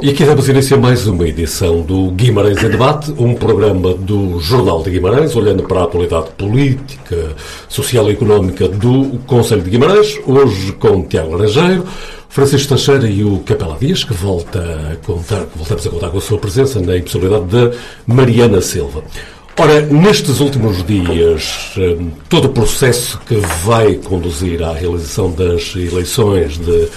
E aqui damos início a mais uma edição do Guimarães em Debate, um programa do Jornal de Guimarães, olhando para a atualidade política, social e económica do Conselho de Guimarães, hoje com Tiago Laranjeiro, Francisco Teixeira e o Capela Dias, que volta a contar, voltamos a contar com a sua presença na impossibilidade de Mariana Silva. Ora, nestes últimos dias, hum, todo o processo que vai conduzir à realização das eleições de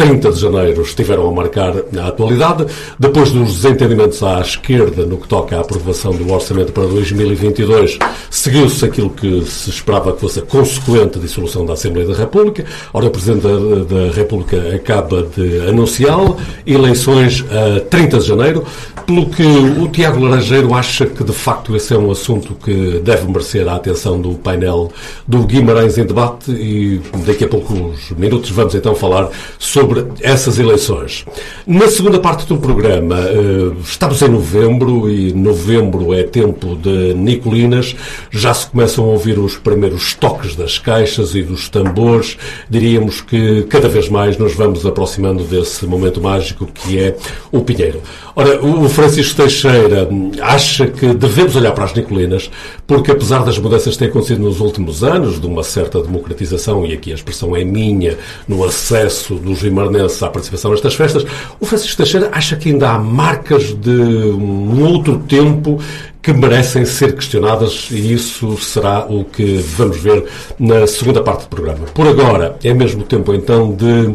30 de janeiro estiveram a marcar a atualidade. Depois dos desentendimentos à esquerda no que toca à aprovação do orçamento para 2022, seguiu-se aquilo que se esperava que fosse a consequente dissolução da Assembleia da República. Ora, o Presidente da, da República acaba de anunciá-lo. Eleições a 30 de janeiro, pelo que o Tiago Laranjeiro acha que, de facto, esse é um assunto que deve merecer a atenção do painel do Guimarães em debate e daqui a poucos minutos vamos então falar sobre sobre essas eleições. Na segunda parte do programa, eh, estamos em novembro e novembro é tempo de Nicolinas. Já se começam a ouvir os primeiros toques das caixas e dos tambores. Diríamos que cada vez mais nos vamos aproximando desse momento mágico que é o Pinheiro. Ora, o Francisco Teixeira acha que devemos olhar para as Nicolinas porque, apesar das mudanças que têm acontecido nos últimos anos, de uma certa democratização, e aqui a expressão é minha, no acesso dos Guimarães à participação nestas festas, o Francisco Teixeira acha que ainda há marcas de um outro tempo que merecem ser questionadas e isso será o que vamos ver na segunda parte do programa. Por agora, é mesmo tempo então de,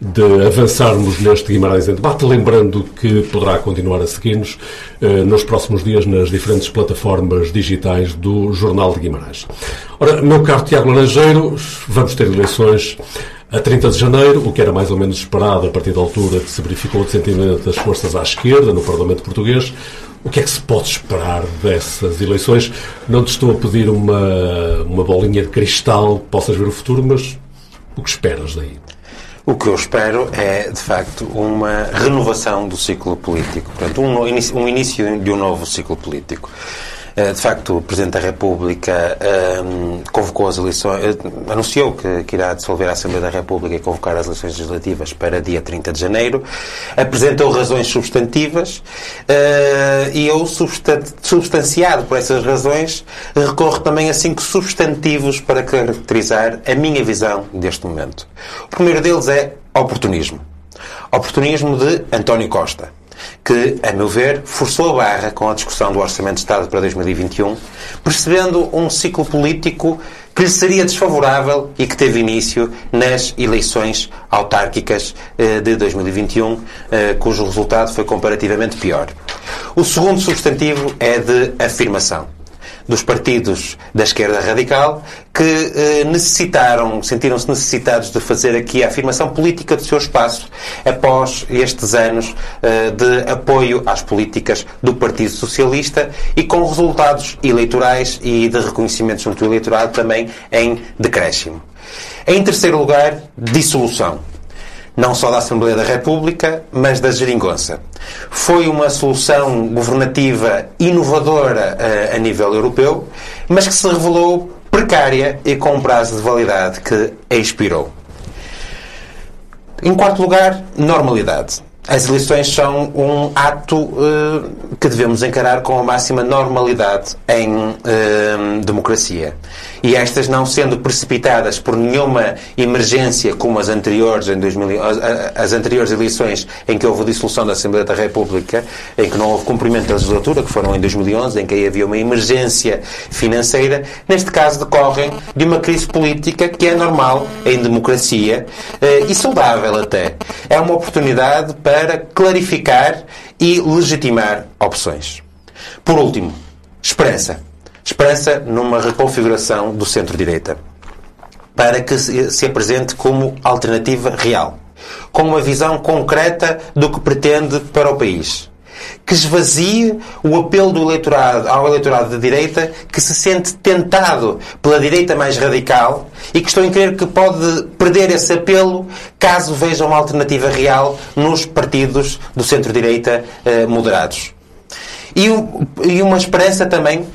de avançarmos neste Guimarães em Debate, lembrando que poderá continuar a seguir-nos eh, nos próximos dias nas diferentes plataformas digitais do Jornal de Guimarães. Ora, meu caro Tiago Laranjeiro, vamos ter eleições a 30 de janeiro, o que era mais ou menos esperado a partir da altura que se verificou o dessentimento das forças à esquerda no Parlamento Português, o que é que se pode esperar dessas eleições? Não te estou a pedir uma, uma bolinha de cristal que possas ver o futuro, mas o que esperas daí? O que eu espero é, de facto, uma renovação do ciclo político. Portanto, um, um início de um novo ciclo político. Eh, de facto, o Presidente da República ehm, convocou as eleições, uh, anunciou que, que, irá dissolver a Assembleia da República e convocar as eleições legislativas para dia 30 de janeiro, apresentou razões substantivas uh, e eu, substanciado por essas razões, recorro também a cinco substantivos para caracterizar a minha visão deste momento. O primeiro deles é oportunismo. Oportunismo de António Costa que, a meu ver, forçou a barra com a discussão do Orçamento de Estado para 2021, percebendo um ciclo político que lhe seria desfavorável e que teve início nas eleições autárquicas eh, de 2021, eh, cujo resultado foi comparativamente pior. O segundo substantivo é de afirmação dos partidos da esquerda radical que eh, necessitaram, sentiram-se necessitados de fazer aqui a afirmação política do seu espaço após estes anos eh, de apoio às políticas do Partido Socialista e com resultados eleitorais e de reconhecimento junto ao eleitorado também em decréscimo. Em terceiro lugar, dissolução não só da Assembleia da República, mas da Geringonça. Foi uma solução governativa inovadora uh, a nível europeu, mas que se revelou precária e com um prazo de validade que expirou. Em quarto lugar, normalidade. As eleições são um ato uh, que devemos encarar com a máxima normalidade em uh, democracia. E estas não sendo precipitadas por nenhuma emergência como as anteriores, em 2000, as anteriores eleições em que houve dissolução da Assembleia da República, em que não houve cumprimento da legislatura, que foram em 2011, em que aí havia uma emergência financeira, neste caso decorrem de uma crise política que é normal em democracia uh, e saudável até. É uma oportunidade para clarificar e legitimar opções. Por último, esperança. Esperança numa reconfiguração do centro-direita para que se apresente como alternativa real, com uma visão concreta do que pretende para o país que esvazie o apelo do eleitorado ao eleitorado de direita que se sente tentado pela direita mais radical e que estão a crer que pode perder esse apelo caso veja uma alternativa real nos partidos do centro-direita eh, moderados. E, e, uma esperança também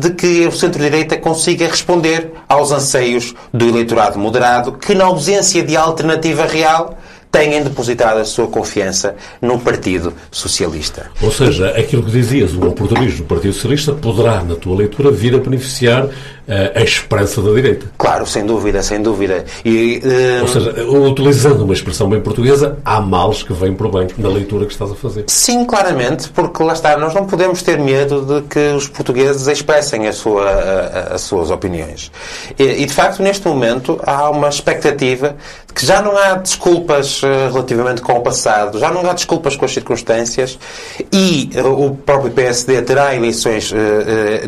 de que o centro-direita consiga responder aos anseios do eleitorado moderado que, na ausência de alternativa real, têm depositado a sua confiança no Partido Socialista. Ou seja, aquilo que dizias, o oportunismo do Partido Socialista poderá, na tua leitura, vir a beneficiar a esperança da direita. Claro, sem dúvida, sem dúvida. E, uh... Ou seja, utilizando uma expressão bem portuguesa, há males que vêm por bem na leitura que estás a fazer. Sim, claramente, porque lá está, nós não podemos ter medo de que os portugueses expressem a sua, a, as suas opiniões. E, e, de facto, neste momento, há uma expectativa de que já não há desculpas uh, relativamente com o passado, já não há desculpas com as circunstâncias e uh, o próprio PSD terá eleições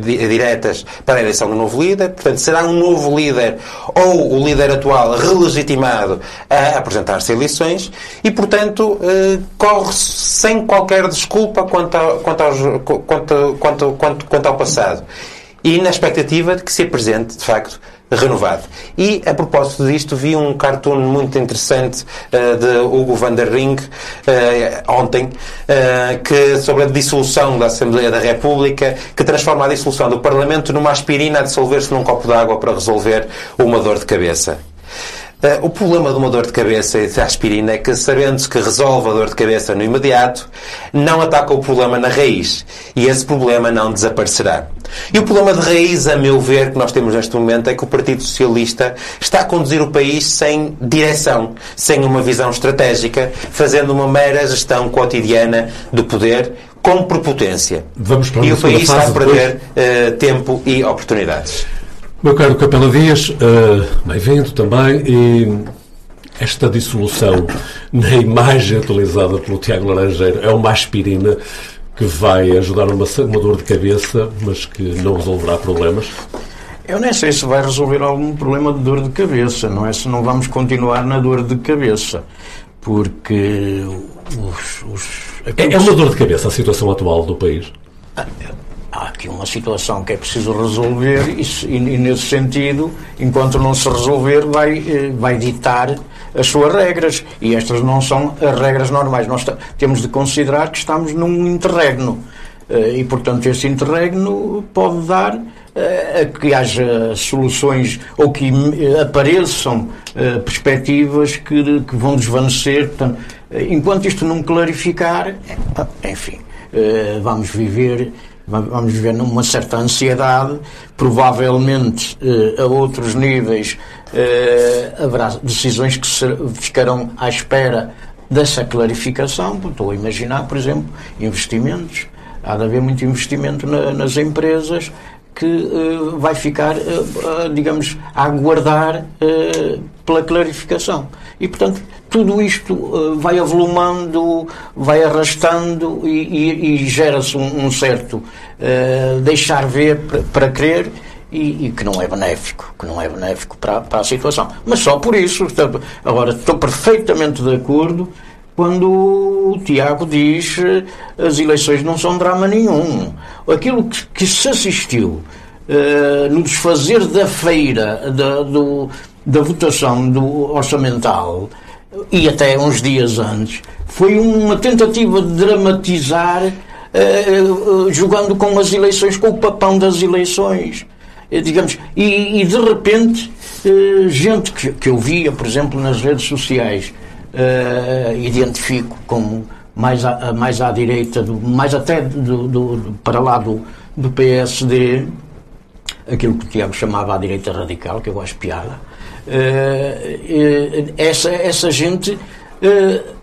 diretas para a eleição do novo líder líder, portanto, será um novo líder ou o líder atual relegitimado a apresentar-se a eleições e, portanto, eh, corre sem qualquer desculpa quanto ao, quanto, aos, quanto, quanto, quanto, quanto ao passado. E na expectativa de que se apresente, de facto, renovado. E, a propósito disto, vi um cartoon muito interessante uh, de Hugo van der Ring uh, ontem, uh, que, sobre a dissolução da Assembleia da República, que transforma a dissolução do Parlamento numa aspirina a dissolver-se num copo d'água para resolver uma dor de cabeça. O problema de uma dor de cabeça e da aspirina é que, sabendo-se que resolve a dor de cabeça no imediato, não ataca o problema na raiz. E esse problema não desaparecerá. E o problema de raiz, a meu ver, que nós temos neste momento é que o Partido Socialista está a conduzir o país sem direção, sem uma visão estratégica, fazendo uma mera gestão cotidiana do poder com prepotência. Vamos para e o país está a perder uh, tempo e oportunidades. Meu caro Capela Dias, uh, bem-vindo também. E esta dissolução na imagem utilizada pelo Tiago Laranjeiro é uma aspirina que vai ajudar uma, uma dor de cabeça, mas que não resolverá problemas? Eu nem sei se vai resolver algum problema de dor de cabeça, não é? Se não vamos continuar na dor de cabeça. Porque os. os é, é uma dor de cabeça a situação atual do país? Ah, há aqui uma situação que é preciso resolver e, e, e, nesse sentido, enquanto não se resolver, vai, eh, vai ditar as suas regras. E estas não são as regras normais. Nós temos de considerar que estamos num interregno. Eh, e, portanto, esse interregno pode dar eh, a que haja soluções ou que apareçam perspectivas que, que vão desvanecer. Portanto, enquanto isto não clarificar, enfim, vamos viver vamos viver numa certa ansiedade, provavelmente eh, a outros níveis eh, haverá decisões que ficarão à espera dessa clarificação. Estou a imaginar, por exemplo, investimentos. Há de haver muito investimento na, nas empresas que uh, vai ficar, uh, uh, digamos, a aguardar pela clarificação. E, portanto, tudo isto vai avolumando, vai arrastando e, e, e gera-se um, um, certo deixar ver para crer e, e, que não é benéfico, que não é benéfico para, para a situação. Mas só por isso, agora estou perfeitamente de acordo quando o Tiago diz as eleições não são drama nenhum. Aquilo que, que se assistiu uh, no desfazer da feira da, do, da votação do orçamental e até uns dias antes foi uma tentativa de dramatizar uh, uh, jogando com as eleições, com o papão das eleições. digamos, e, e, de repente gente que, que eu via, por exemplo, nas redes sociais identifico como mais, a, mais à direita, do, mais até do, do, para lá do, do PSD, aquilo que o Tiago chamava a direita radical, que eu acho piada, essa, essa gente uh,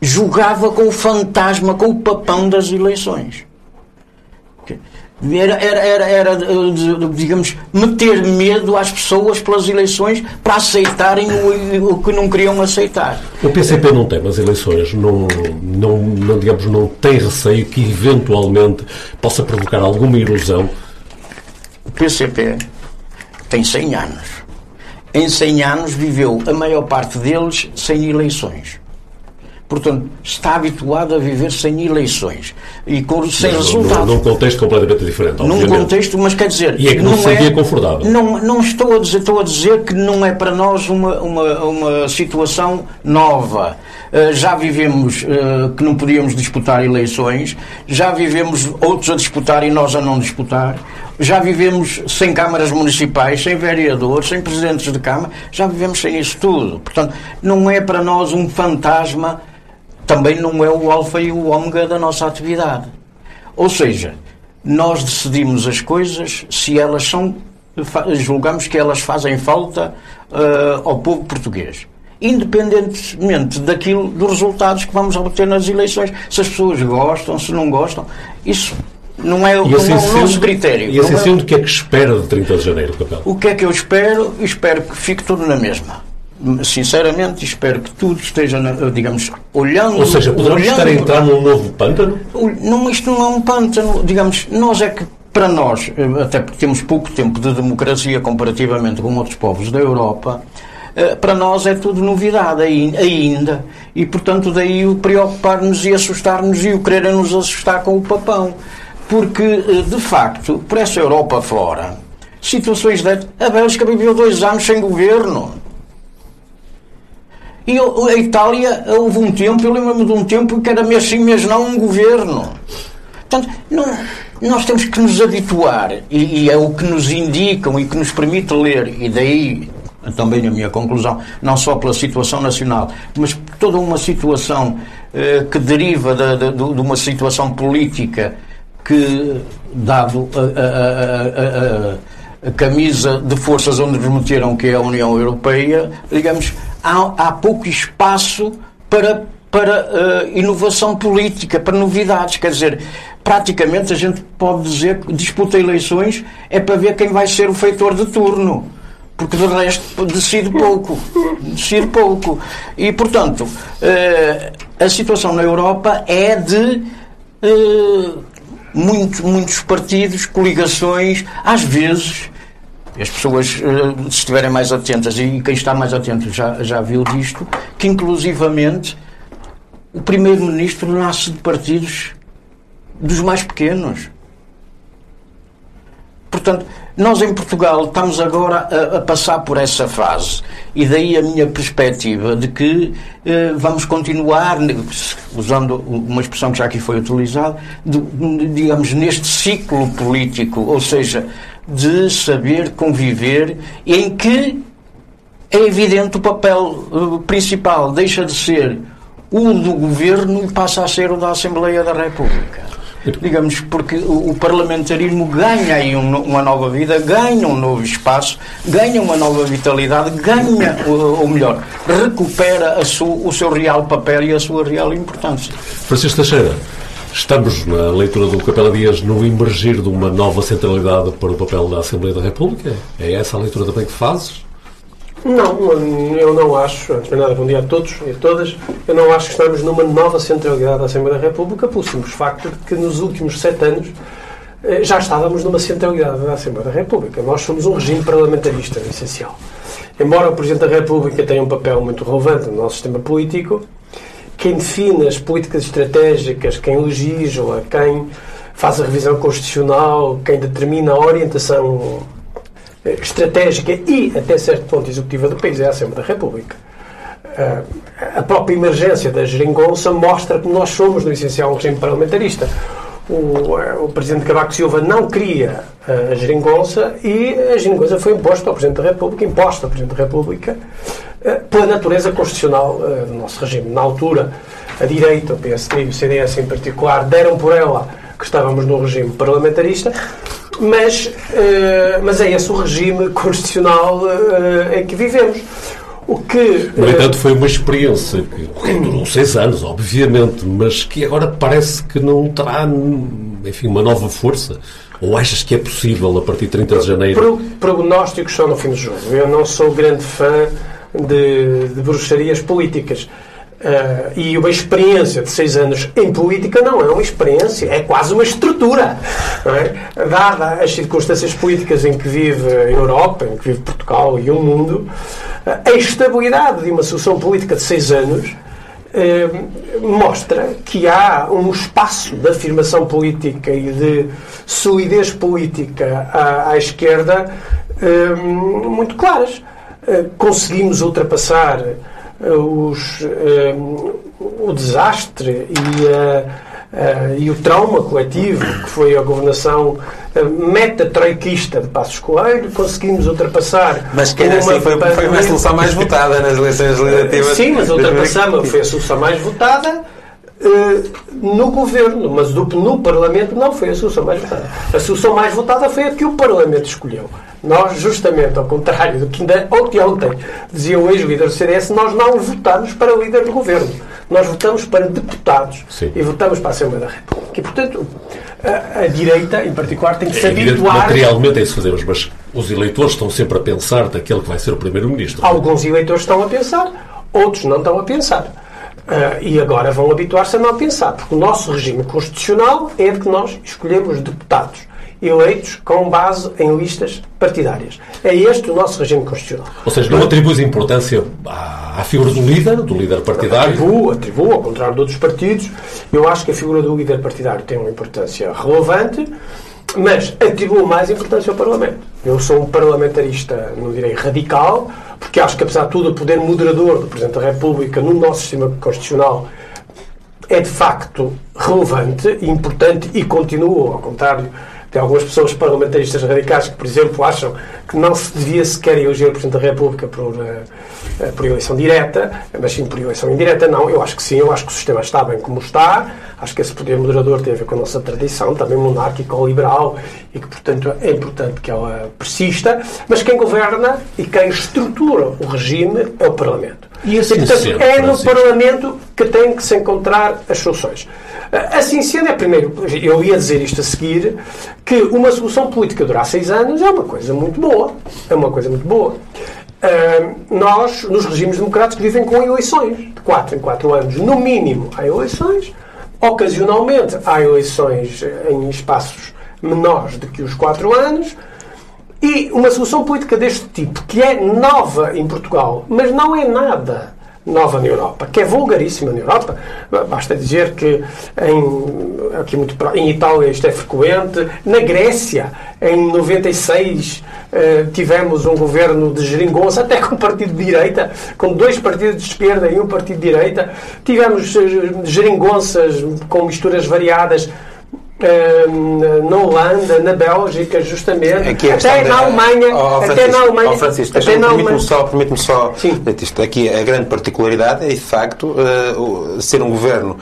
jogava com o fantasma, com o papão das eleições. Era, era, era, era, eh, digamos, meter medo às pessoas pelas eleições para aceitarem o, o, que não queriam aceitar. O PCP não tem as eleições, não, não, não, digamos, não tem receio que eventualmente possa provocar alguma ilusão? O PCP tem 100 anos. Em 100 anos viveu a maior parte deles sem eleições. Portanto, está habituado a viver sem eleições e com, sem mas, resultados. Num contexto completamente diferente. Obviamente. Num contexto, mas quer dizer. E é que não, não se sentia é, confortável. Não, não estou a dizer, estou a dizer que não é para nós uma, uma, uma situação nova. Uh, já vivemos uh, que não podíamos disputar eleições, já vivemos outros a disputar e nós a não disputar. Já vivemos sem câmaras municipais, sem vereadores, sem presidentes de Câmara, já vivemos sem isso tudo. Portanto, não é para nós um fantasma, também não é o alfa e o ômega da nossa atividade. Ou seja, nós decidimos as coisas se elas são, julgamos que elas fazem falta uh, ao povo português independentemente daquilo, dos resultados que vamos obter nas eleições. Se as pessoas gostam, se não gostam, isso não é, o nosso critério. E assim é... sendo, o que é que espera de 30 de janeiro, Capel? O que é que eu espero? Espero que fique tudo na mesma. Sinceramente, espero que tudo esteja, digamos, olhando. Ou seja, poderemos olhando, estar a entrar num novo pântano? Não, isto não é um pântano. Digamos, nós é que, para nós, eh, até porque temos pouco tempo de democracia comparativamente com outros povos da Europa, eh, para nós é tudo novidade ainda. E, portanto, daí o preocupar-nos e assustar-nos e o querer nos assustar com o papão porque, eh, de facto, por essa Europa fora, situações de. A Bélgica viveu dois anos sem governo. E a Itália, houve um tempo, eu lembro-me de um tempo que era mês sim, mês não, um governo. Portanto, não, nós temos que nos habituar, e, e, é o que nos indicam e que nos permite ler, e daí também a minha conclusão, não só pela situação nacional, mas toda uma situação eh, que deriva de, de, de, uma situação política que, dado a, a, a, a, camisa de forças onde nos meteram, que é a União Europeia, digamos, há, há pouco espaço para, para uh, inovação política, para novidades. Quer dizer, praticamente a gente pode dizer que disputa eleições é para ver quem vai ser o feitor de turno. Porque de resto decide pouco. Decide pouco. E, portanto, uh, a situação na Europa é de uh, muito, muitos partidos, coligações, às vezes as pessoas, eh, se estiverem mais atentas, e quem está mais atento já, já viu disto, que inclusivamente o primeiro-ministro nasce de partidos dos mais pequenos. Portanto, nós em Portugal estamos agora a, a, passar por essa fase. E daí a minha perspectiva de que eh, vamos continuar, usando uma expressão que já aqui foi utilizada, de, digamos, neste ciclo político, ou seja, de saber conviver em que é evidente o papel eh, principal deixa de ser o do governo e passa a ser o da Assembleia da República digamos, porque o, parlamentarismo ganha aí um, uma nova vida, ganha um novo espaço, ganha uma nova vitalidade, ganha, ou, melhor, recupera o seu real papel e a sua real importância. Francisco Teixeira, estamos na leitura do Capela Dias no emergir de uma nova centralidade para o papel da Assembleia da República? É essa a leitura também que fazes? Não, eu não acho, antes de nada, bom dia a todos e a todas, eu não acho que estamos numa nova centralidade da Assembleia da República pelo simples facto de que nos últimos sete anos eh, já estávamos numa centralidade da Assembleia da República. Nós somos um regime parlamentarista, essencial. Embora o Presidente da República tenha um papel muito relevante no nosso sistema político, quem define as políticas estratégicas, quem legisla, quem faz a revisão constitucional, quem determina a orientação estratégica e, até certo ponto, executiva do país é a Assembleia da República. Ah, a própria emergência da geringonça mostra que nós somos, no essencial, um regime parlamentarista. O, ah, o Presidente Cavaco Silva não queria a geringonça e a geringonça foi imposta ao Presidente da República, imposta ao Presidente da República, pela natureza constitucional do nosso regime. Na altura, a direita, o PSD e o CDS em particular, deram por ela que estávamos no regime parlamentarista mas, uh, mas é esse o regime constitucional uh, em que vivemos. O que, no entanto, foi uma experiência que durou seis anos, obviamente, mas que agora parece que não terá, enfim, uma nova força. Ou achas que é possível, a partir de 30 de janeiro? Pro, prognósticos são no fim do jogo. Eu não sou grande fã de, de bruxarias políticas. Uh, e uma experiência de seis anos em política não é uma experiência, é quase uma estrutura. É? Dada as circunstâncias políticas em que vive a Europa, em que vive Portugal e o mundo, a estabilidade de uma solução política de seis anos uh, mostra que há um espaço de afirmação política e de solidez política à, à esquerda muito claras. conseguimos ultrapassar os, um, o desastre e uh, e o trauma coletivo que foi a governação uh, meta-troiquista de Passos Coelho, conseguimos ultrapassar. Mas que assim foi, foi uma solução mais votada nas eleições legislativas. Sim, mas ultrapassamos, foi a solução mais votada no governo, mas do, no Parlamento não foi a solução mais votada. A solução mais votada foi a que o Parlamento escolheu. Nós, justamente ao contrário do que ainda ontem, ontem dizia o ex-líder do CDS, nós não votamos para líder do governo. Nós votamos para deputados Sim. e votamos para a Assembleia da República. E, portanto, a, a direita, em particular, tem que se É habituar. Materialmente é isso fazemos, mas os eleitores estão sempre a pensar daquele que vai ser o primeiro-ministro. Alguns eleitores estão a pensar, outros não estão a pensar. Uh, e agora vão habituar-se a não pensar, porque o nosso regime constitucional é de que nós escolhemos deputados eleitos com base em listas partidárias. É este o nosso regime constitucional. Ou seja, não atribuis importância à, à figura do líder, do líder partidário? Atribuo, atribuo, ao contrário de outros partidos. Eu acho que a figura do líder partidário tem uma importância relevante, mas atribuo mais importância ao Parlamento. Eu sou um parlamentarista, não direi radical, porque acho que, apesar de tudo, o poder moderador do Presidente da República no nosso sistema constitucional é de facto relevante, importante e continua, ao contrário tem algumas pessoas parlamentaristas radicais que, por exemplo, acham que não se devia sequer eleger o Presidente da República por, uh, por eleição direta, mas sim por eleição indireta. Não, eu acho que sim, eu acho que o sistema está bem como está, acho que esse poder moderador tem a ver com a nossa tradição, também monárquica ou liberal, e que, portanto, é importante que ela persista, mas quem governa e quem estrutura o regime é o Parlamento. E assim portanto, sendo, é no Francisco? Parlamento que tem que se encontrar as soluções. Assim sendo, é primeiro, eu ia dizer isto a seguir, que uma solução política durar seis anos é uma coisa muito boa. É uma coisa muito boa. Uh, nós, nos regimes democráticos, vivem com eleições. De quatro em quatro anos, no mínimo, há eleições. Ocasionalmente, há eleições em espaços menores do que os quatro anos. E uma solução política deste tipo, que é nova em Portugal, mas não é nada nova na Europa, que é vulgaríssima na Europa. Basta dizer que em, aqui muito, em Itália isto é frequente. Na Grécia, em 96, eh, tivemos um governo de geringonça, até com partido de direita, com dois partidos de esquerda e um partido de direita. Tivemos eh, geringonças com misturas variadas na Holanda, na Bélgica, justamente, Aqui é até na Alemanha, Oh, até Francisco, na Alemanha, oh, Francisco, até na permite-me só, permite só Sim. isto. Aqui a grande particularidade é de facto eh, o- ser um governo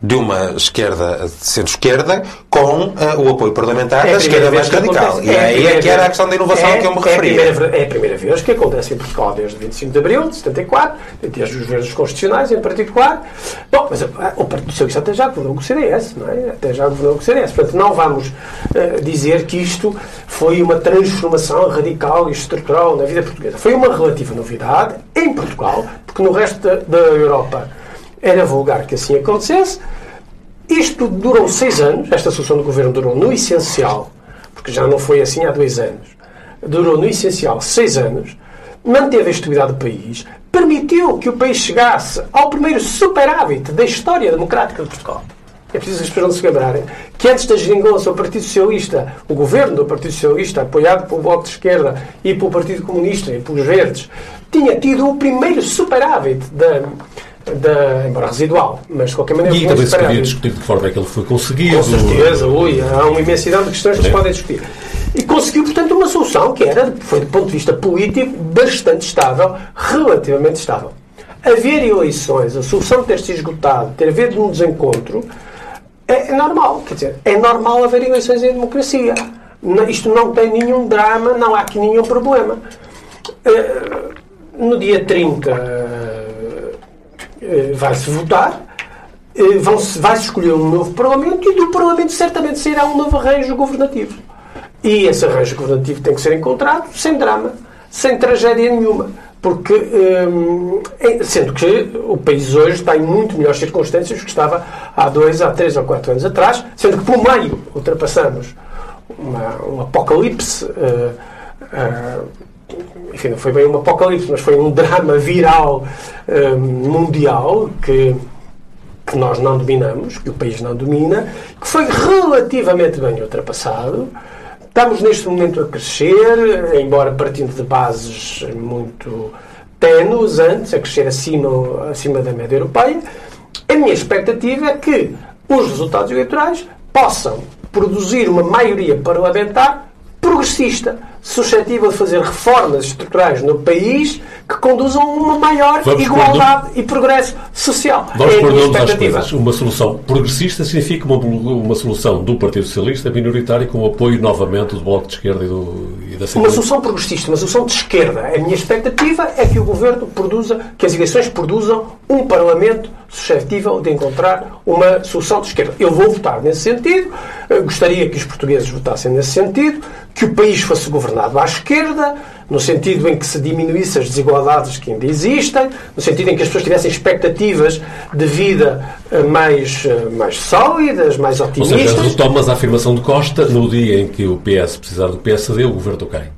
de uma esquerda de centro-esquerda com eh, o apoio parlamentar É da esquerda mais radical. E a aí é que era a questão da inovação é- a que eu me é a referia. primeira- É a primeira vez que acontece em Portugal desde 25 de Abril de 74, desde os governos constitucionais em particular. Bom, mas ah, o Partido Socialista até já governou com o CDS, não é? Até já governou com o CDS. Portanto, não vamos eh, dizer que isto foi uma transformação radical e estrutural na vida portuguesa. Foi uma relativa novidade em Portugal, porque no resto da, da Europa era vulgar que assim acontecesse. Isto durou seis anos, esta solução do governo durou no essencial, porque já não foi assim há dois anos, durou no essencial seis anos, manteve a estabilidade do país, permitiu que o país chegasse ao primeiro superávit da história democrática de Portugal. É preciso as pessoas não se lembrarem que antes da geringonça, o Partido Socialista, o governo do Partido Socialista, apoiado pelo Bloco de Esquerda e pelo Partido Comunista e pelos Verdes, tinha tido o primeiro superávit da, da embora residual, mas de qualquer maneira E também se podia discutir de que forma é que ele foi conseguido. Com certeza, ui, há uma imensidão de questões que se podem discutir. E conseguiu, portanto, uma solução que era, foi do ponto de vista político, bastante estável, relativamente estável. Haver eleições, a solução ter se esgotado, ter havido um desencontro, é, é normal. Quer dizer, é normal haver eleições em democracia. Isto não tem nenhum drama, não há aqui nenhum problema. Eh, No dia 30 eh, vai-se votar, eh, vão-se- vai-se escolher um novo Parlamento e do Parlamento certamente sairá um novo arranjo governativo. E esse arranjo governativo tem que ser encontrado sem drama, sem tragédia nenhuma. Porque, hum, sendo que o país hoje está em muito melhores circunstâncias que estava há dois, há três ou quatro anos atrás, sendo que por meio ultrapassamos uma- um apocalipse. eh, eh, enfim, não foi bem um apocalipse, mas foi um drama viral eh, mundial que, que nós não dominamos, que o país não domina, que foi relativamente bem ultrapassado. Estamos neste momento a crescer, embora partindo de bases muito tenues antes, a crescer acima, acima da média europeia. A minha expectativa é que os resultados eleitorais possam produzir uma maioria parlamentar progressista, suscetível de fazer reformas estruturais no país que conduzam a uma maior Vamos igualdade e progresso social. Vamos é a pôr minha nomes às expectativa. coisas. Uma solução progressista significa uma, uma solução do Partido Socialista minoritária com o apoio novamente do Bloco de Esquerda e, do, e da Uma CDU. solução progressista, uma solução de esquerda. A minha expectativa é que o governo produza, que as eleições produzam um Parlamento suscetível de encontrar uma solução de esquerda. Eu vou votar nesse sentido, gostaria que os portugueses votassem nesse sentido, que o país fosse governado à esquerda, no sentido em que se diminuísse as desigualdades que ainda existem, no sentido em que as pessoas tivessem expectativas de vida eh, mais, eh, mais sólidas, mais Ou otimistas. seja, retomas a afirmação de Costa no dia em que o PS precisar do PSD, o governo cai.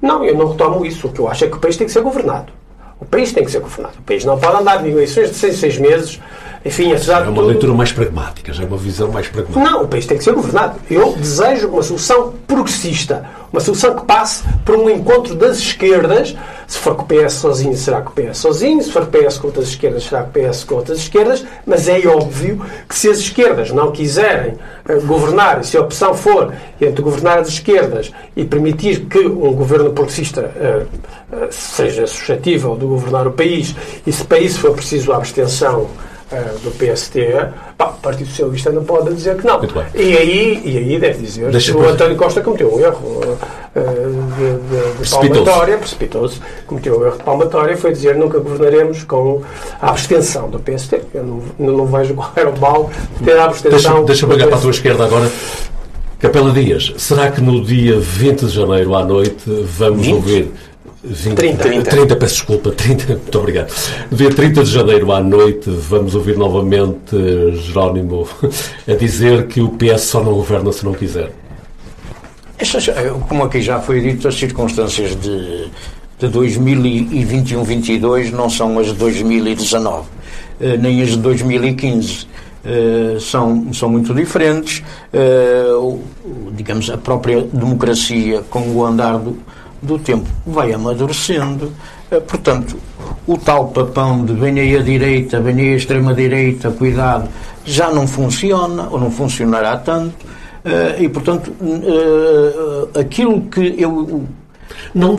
Não, eu não retomo isso. O que eu acho é que o país tem que ser governado. O país tem que ser governado. O país não pode andar de eleições de seis, seis meses. Enfim, apesar É uma tudo... leitura mais pragmática, já é uma visão mais pragmática. Não, o país tem que ser governado. Eu desejo uma solução progressista. Uma solução que passe por um encontro das esquerdas. Se for com o PS sozinho, será com o PS sozinho. Se for PS com outras esquerdas, será com o PS com outras esquerdas. Mas é óbvio que se as esquerdas não quiserem eh, governar, se a opção for entre governar as esquerdas e permitir que um governo progressista eh, eh, seja suscetível de governar o país, e se para isso for preciso a abstenção eh, do PST, pá, o Partido Socialista não pode dizer que não. E aí, e aí deve dizer Deixa que o António Costa cometeu um erro eh, de, de, de palmatória, precipitou-se, cometeu um erro de palmatória, foi dizer nunca governaremos com a abstenção do PST. Eu não, não vejo qual era o mal de ter a abstenção. Deixa- Deixa-me olhar para a tua esquerda agora. Capela Dias, será que no dia 20 de janeiro à noite vamos 20? ouvir. 20, 30. 30, peço desculpa, 30, muito obrigado. Dia 30 de janeiro à noite vamos ouvir novamente eh, Jerónimo a dizer que o PS só não governa se não quiser. Eh, como aqui já foi dito, as circunstâncias de, de 2021-22 não são as de 2019, eh, nem as de 2015. Eh, são, são muito diferentes. O- digamos, a própria democracia, com o andar do, do tempo, vai amadurecendo. Eh, portanto, o tal papão de venha aí a direita, venha aí a extrema-direita, cuidado, já não funciona, ou não funcionará tanto. Eh, e, portanto, eh, aquilo que eu. Não.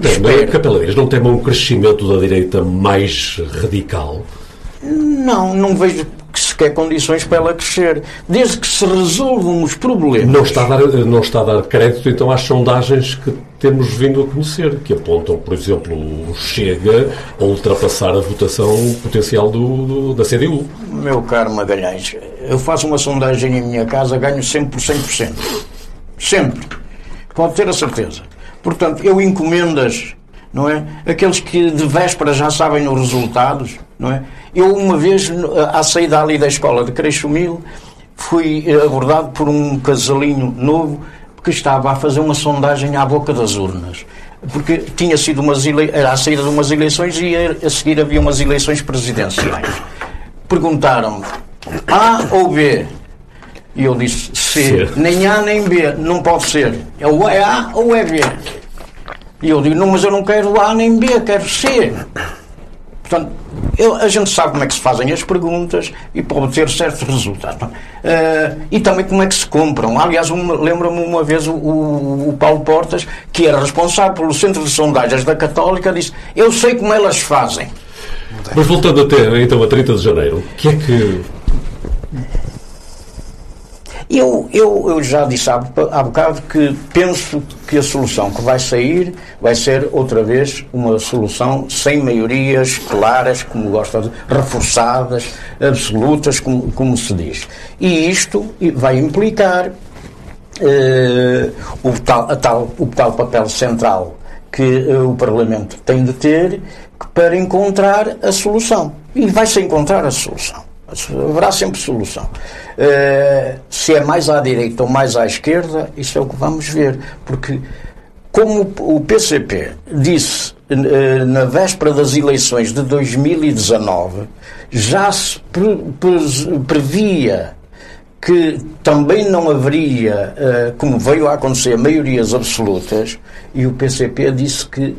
Capela Dias, não teme um crescimento da direita mais radical? Não, não vejo que sequer condições para ela crescer. Desde que se resolvam os problemas. Não está, a dar, não está a dar crédito então às sondagens que temos vindo a conhecer, que apontam, por exemplo, o Chega a ultrapassar a votação potencial do, do- da CDU. Meu caro Magalhães, eu faço uma sondagem em minha casa, ganho sempre por 100%. Sempre. Pode ter a certeza. Portanto, eu encomendas, não é? Aqueles que de véspera já sabem os resultados, não é? Eu, uma vez, à saída ali da escola de Creixumil, fui eh, abordado por um casalinho novo que estava a fazer uma sondagem à boca das urnas. Porque tinha sido umas ele... era a saída de umas eleições e a a seguir havia umas eleições presidenciais. Perguntaram-me A ou B? E eu disse C. Nem A nem B, não pode ser. É é A ou é B. E eu digo, não, mas eu não quero A nem B, quero C. Portanto, eu- a gente sabe como é que se fazem as perguntas e para obter certos resultados. Eh, e também como é que se compram. Aliás, uma- lembro-me uma vez o, o- o Paulo Portas, que era responsável pelo Centro de Sondagens da Católica, disse: Eu sei como elas fazem. Mas voltando até então a 30 de janeiro, o que é que. Eu, eu, eu já disse há, há bocado que penso que a solução que vai sair vai ser outra vez uma solução sem maiorias claras, como gosta de, reforçadas, absolutas, como, como se diz. E isto vai implicar eh, o, tal, tal, o tal papel central que eh, o Parlamento tem de ter para encontrar a solução. E vai-se encontrar a solução. Haverá sempre solução. Eh, se é mais à direita ou mais à esquerda, isso é o que vamos ver. Porque, como o PCP disse eh, na véspera das eleições de 2019, já se pre- pre- previa que também não haveria, eh, como veio a acontecer, maiorias absolutas, e o PCP disse que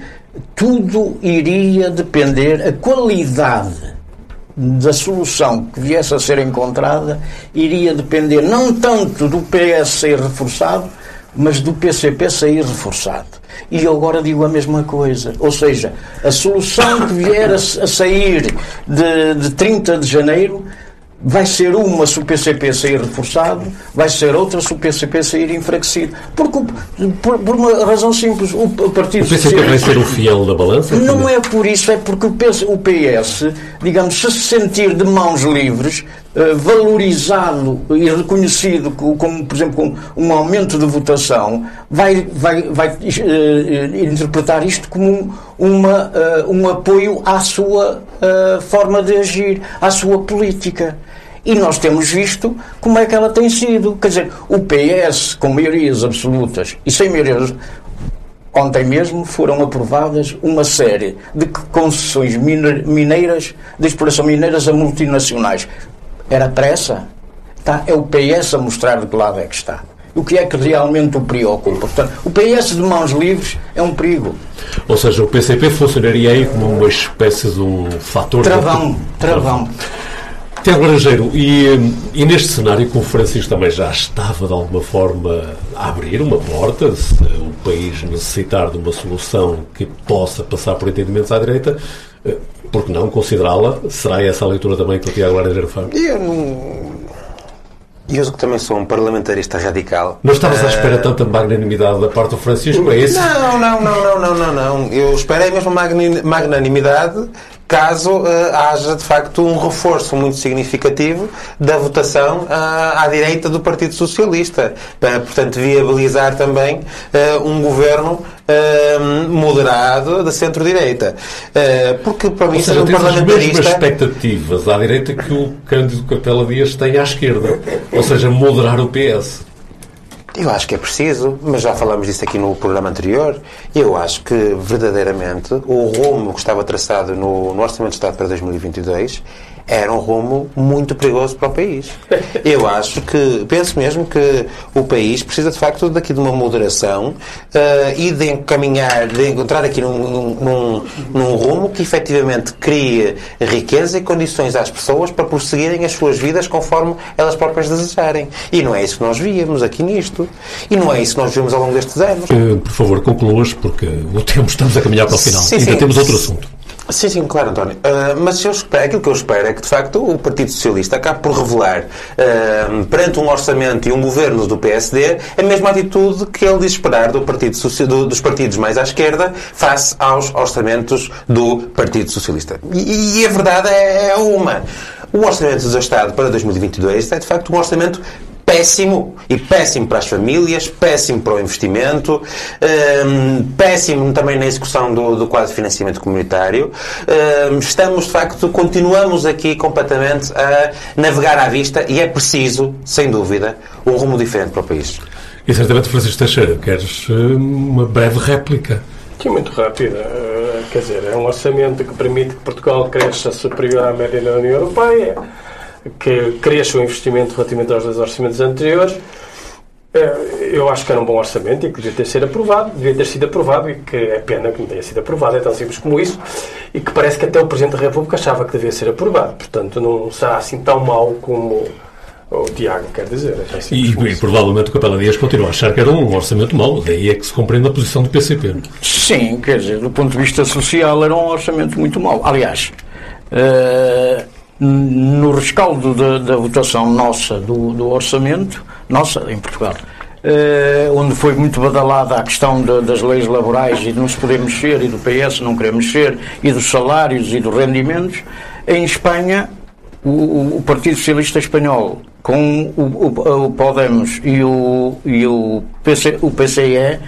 tudo iria depender, a qualidade da solução que viesse a ser encontrada iria depender não tanto do PS ser reforçado, mas do PCP sair reforçado. E eu agora digo a mesma coisa. Ou seja, a solução que vier a, sair de, de 30 de janeiro vai ser uma se o PCP sair reforçado, vai ser outra se o PCP sair enfraquecido. Porque, por, por uma razão simples, o, Partido O PCP vai ser o fiel da balança? Não é por isso, é porque o PS, o PS digamos, se se sentir de mãos livres, valorizado e reconhecido como, por exemplo, um aumento de votação, vai, vai, vai uh, interpretar isto como uma, um apoio à sua forma de agir, à sua política. E nós temos visto como é que ela tem sido. Quer dizer, o PS, com maiorias absolutas e sem maiorias. Ontem mesmo foram aprovadas uma série de concessões mineiras, de exploração mineiras a multinacionais. Era pressa? Tá? É o PS a mostrar de que lado é que está. O que é que realmente o preocupa? Portanto, o PS de mãos livres é um perigo. Ou seja, o PCP funcionaria aí como uma espécie de um fator... Travão, de... travão. Tiago Laranjeiro, e, e, neste cenário que o Francisco também já estava de alguma forma a abrir uma porta, se o país necessitar de uma solução que possa passar por entendimentos à direita, eh, por que não considerá-la? Será essa a leitura também que o Tiago Laranjeiro faz? Eu não... Eu que também sou um parlamentarista radical. Não estavas à espera uh... tanta magnanimidade da parte do Francisco, é isso? Não, não, não, não, não, não, não. Eu esperei mesmo magnanimidade caso uh, haja de facto um reforço muito significativo da votação uh, à direita do Partido Socialista, para, portanto, viabilizar também uh, um governo moderado da centro-direita. porque para mim, seja, um parlamentarista. as mesmas expectativas à direita que o Cândido Capela Dias tem à esquerda, ou seja, moderar o PS. Eu acho que é preciso, mas já falamos disso aqui no programa anterior. Eu acho que, verdadeiramente, o rumo que estava traçado no, no Orçamento de Estado para 2022 era um rumo muito perigoso para o país. Eu acho que, penso mesmo que o país precisa de facto daqui de uma moderação uh, e de encaminhar, de encontrar aqui num, num, num, rumo que efetivamente crie riqueza e condições às pessoas para prosseguirem as suas vidas conforme elas próprias desejarem. E não é isso que nós víamos aqui nisto. E não é isso que nós vimos ao longo destes anos. Uh, por favor, concluas, porque o tempo estamos a caminhar para o final. Sim, Ainda sim. temos outro assunto. Sim, sim, claro, António. Uh, mas eu espero, aquilo que eu espero é que, de facto, o Partido Socialista acabe por revelar, uh, perante um orçamento e um governo do PSD, a mesma atitude que ele diz esperar do partido do, dos partidos mais à esquerda face aos orçamentos do Partido Socialista. E, e a verdade é, é uma. O Orçamento do Estado para 2022 é, de facto, um orçamento péssimo. E péssimo para as famílias, péssimo para o investimento, um, péssimo também na execução do, do quadro de financiamento comunitário. Um, estamos, de facto, continuamos aqui completamente a navegar à vista e é preciso, sem dúvida, um rumo diferente para o país. E certamente, Francisco Teixeira, queres hum, uma breve réplica? Sim, muito rápida. Uh, quer dizer, é um orçamento que permite que Portugal cresça superior à média da União Europeia que cresça o investimento relativamente aos dois orçamentos anteriores. Eh, eu acho que era um bom orçamento e que devia ter sido aprovado, devia ter sido aprovado e que é pena que não tenha sido aprovado, é tão simples como isso, e que parece que até o Presidente da República achava que devia ser aprovado. Portanto, não será assim tão mau como o Tiago quer dizer. É e, e, provavelmente o Capela Dias continua a achar que era um orçamento mau, daí é que se compreende a posição do PCP. Sim, quer dizer, do ponto de vista social era um orçamento muito mau. Aliás, uh no rescaldo da, da votação nossa do, do, orçamento, nossa, em Portugal, eh, onde foi muito badalada a questão de, das leis laborais e de não se poder mexer, e do PS não querer mexer, e dos salários e dos rendimentos, em Espanha, o, o Partido Socialista Espanhol, com o, o, o Podemos e o, e o, PC, o PCE,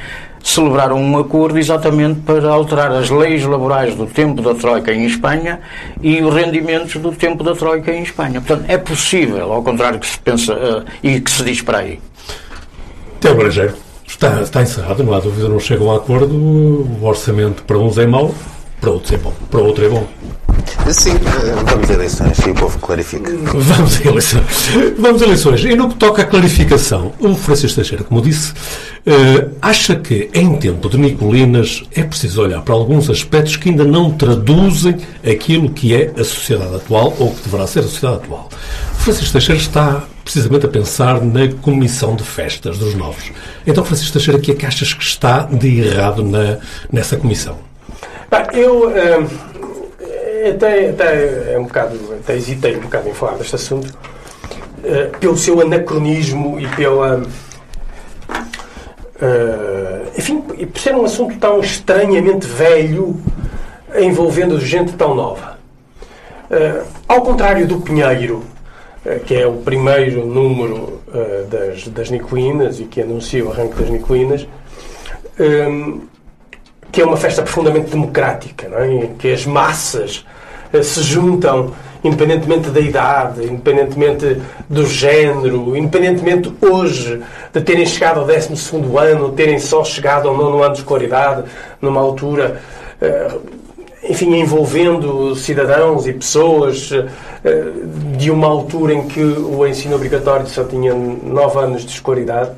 celebraram um acordo exatamente para alterar as leis laborais do tempo da Troika em Espanha e os rendimentos do tempo da Troika em Espanha. Portanto, é possível, ao contrário que se pensa uh, e que se diz para aí. Tiago está, está encerrado, não há dúvida, não chegam a acordo. O orçamento para uns é mau, para outros é bom. Para outro é bom. Sim, vamos a eleições e o povo clarifica. Vamos a eleições. Vamos a eleições. E no que toca à clarificação, o Francisco Teixeira, como disse, eh, acha que em tempo de Nicolinas é preciso olhar para alguns aspectos que ainda não traduzem aquilo que é a sociedade atual ou que deverá ser a sociedade atual. O Francisco Teixeira está precisamente a pensar na comissão de festas dos novos. Então, Francisco Teixeira, o que é que achas que está de errado na, nessa comissão? eu. Uh até, até, é um bocado, até hesitei um bocado em falar deste assunto, uh, pelo seu anacronismo e pela. Uh, enfim, e por ser um assunto tão estranhamente velho, envolvendo gente tão nova. Uh, ao contrário do Pinheiro, que é o primeiro número das, das Nicuínas e que anuncia o arranque das Nicuínas, que é uma festa profundamente democrática, não é? que as massas eh, se juntam, independentemente da idade, independentemente do género, independentemente hoje de terem chegado ao 12 ano, terem só chegado ao nono ano de escolaridade, numa altura, eh, enfim, envolvendo cidadãos e pessoas eh, de uma altura em que o ensino obrigatório só tinha 9 anos de escolaridade.